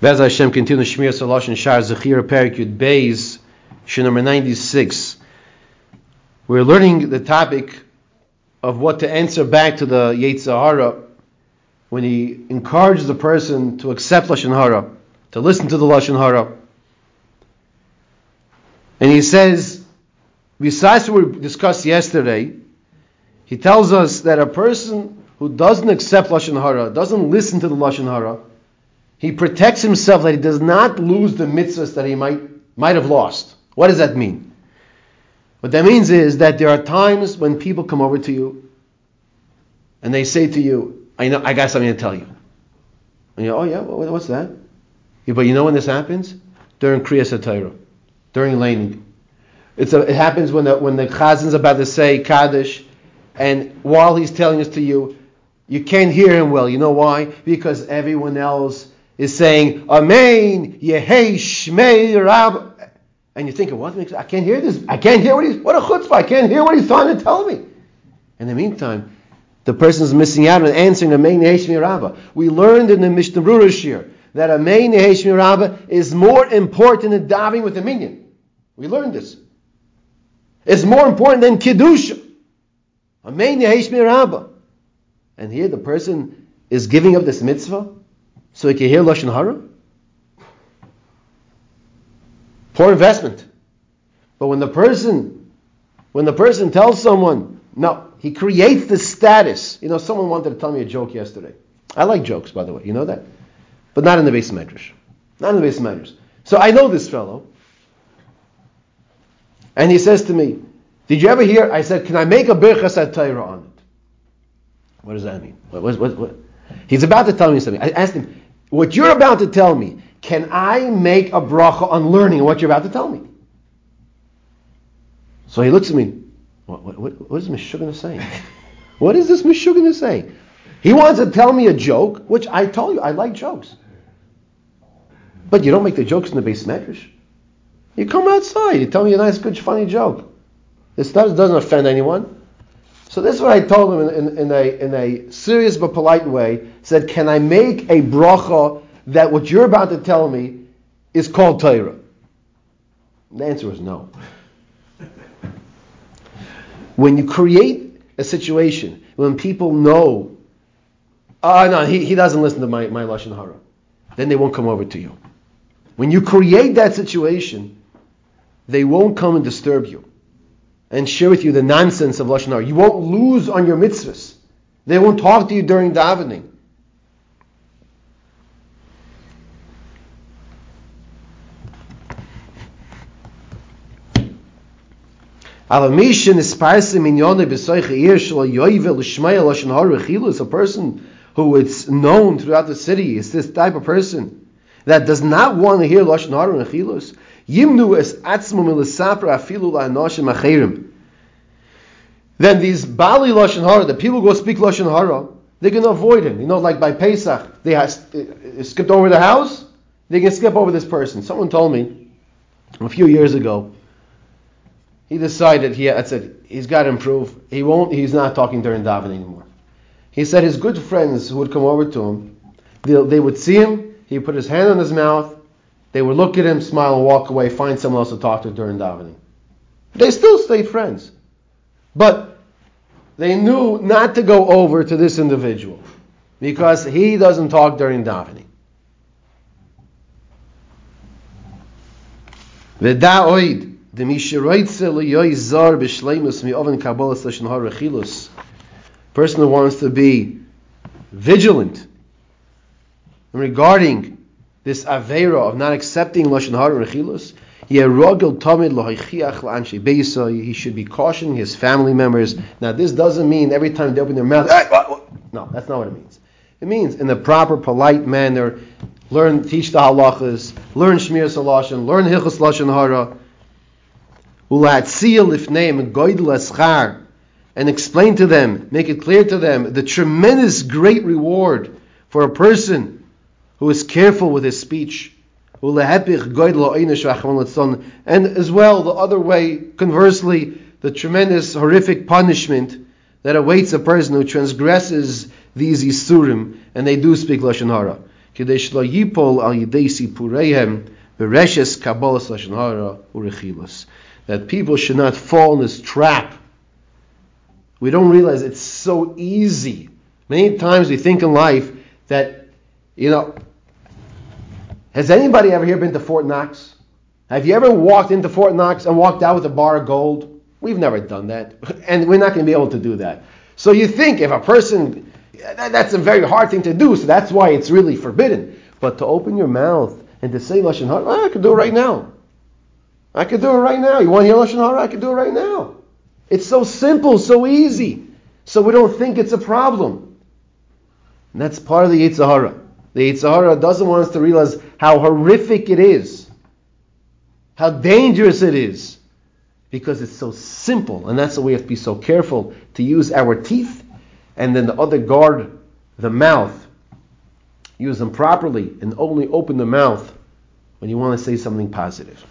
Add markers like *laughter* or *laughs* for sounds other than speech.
Bez Hashem continue Shmir Salash and Shaar Yud Beis, Shiur number 96. We're learning the topic of what to answer back to the Yetzer Hara when he encourages the person to accept Lashon Hara, to listen to the Lashon Hara. And he says, besides what we discussed yesterday, he tells us that a person who doesn't accept Lashon Hara, doesn't listen to the Lashon Hara, he protects himself that he does not lose the mitzvahs that he might, might have lost. What does that mean? What that means is that there are times when people come over to you and they say to you, I know I got something to tell you. And you go, oh yeah, what's that? Yeah, but you know when this happens? During Kriyas HaTorah, during laning. It's a, it happens when the when the chazzan's about to say Kaddish, and while he's telling this to you, you can't hear him well. You know why? Because everyone else is saying Amen, Yehei Shmei Rab, and you're thinking, what makes I can't hear this? I can't hear what he's what a chutzpah! I can't hear what he's trying to tell me. In the meantime, the person is missing out on answering Amen Yehei Shmei Rabba. We learned in the Mishnah Berurah that Amen Yehei Shmei Rabba is more important than davening with a minyan. We learned this. It's more important than Kiddusha. Amen Yehei Rabba. And here the person is giving up this mitzvah so he can hear Lashon Hara? Poor investment. But when the person, when the person tells someone, no, he creates the status. You know, someone wanted to tell me a joke yesterday. I like jokes, by the way. You know that? But not in the beis medrash. Not in the beis medrash. So I know this fellow. And he says to me, did you ever hear? I said, can I make a birchas Torah on it? What does that mean? What, what, what, He's about to tell me something. I asked him, what you're about to tell me, can I make a bracha on learning what you're about to tell me? So he looks at me. What, what, what, what is Meshuggah saying? *laughs* what is this Meshuggah saying? He wants to tell me a joke, which I told you I like jokes. But you don't make the jokes in the beis medrash. You come outside, you tell me a nice, good, funny joke. This doesn't offend anyone. So this is what I told him in, in, in, a, in a serious but polite way. Said, can I make a bracha that what you're about to tell me is called Torah? The answer was no. *laughs* when you create a situation when people know, oh no, he, he doesn't listen to my, my Lashon Hara, then they won't come over to you. When you create that situation, they won't come and disturb you and share with you the nonsense of Lashon Hara. You won't lose on your mitzvahs. They won't talk to you during davening. A person who is known throughout the city is this type of person that does not want to hear Lashon Hara and Chilus. Yimnu es atzmo milisapra afilu la'anoshim acherim. Then these Baalei Lashon Hara, the people go speak Lashon Hara, they can avoid him. You know, like by Pesach, they has, uh, skipped over the house, they can skip over this person. Someone told me a few years ago, he decided he I said he's got to improve. He won't. He's not talking during davening anymore. He said his good friends who would come over to him, they, they would see him. He put his hand on his mouth. They would look at him, smile, and walk away, find someone else to talk to during davening. They still stayed friends. But they knew not to go over to this individual because he doesn't talk during davening. The person who wants to be vigilant regarding this avera of not accepting lashon hara rechilus, he should be cautioning his family members. Now, this doesn't mean every time they open their mouth, hey, what, what? no, that's not what it means. It means in the proper, polite manner, learn, teach the halachas, learn shmiras halashon, learn hilchas lashon hara, and explain to them, make it clear to them the tremendous great reward for a person who is careful with his speech. And as well, the other way, conversely, the tremendous horrific punishment that awaits a person who transgresses these Yisurim, and they do speak Lashon Hara. That people should not fall in this trap. We don't realize it's so easy. Many times we think in life that, you know, has anybody ever here been to Fort Knox? Have you ever walked into Fort Knox and walked out with a bar of gold? We've never done that, *laughs* and we're not going to be able to do that. So you think if a person, that's a very hard thing to do, so that's why it's really forbidden. But to open your mouth and to say lashon hara, oh, I could do it right now. I could do it right now. You want to hear lashon hara? I could do it right now. It's so simple, so easy, so we don't think it's a problem. And that's part of the Yetzer Hara. The Yetzer Hara doesn't want us to realize how horrific it is, how dangerous it is, because it's so simple, and that's why we have to be so careful to use our teeth, and then the other guard the mouth. Use them properly, and only open the mouth when you want to say something positive.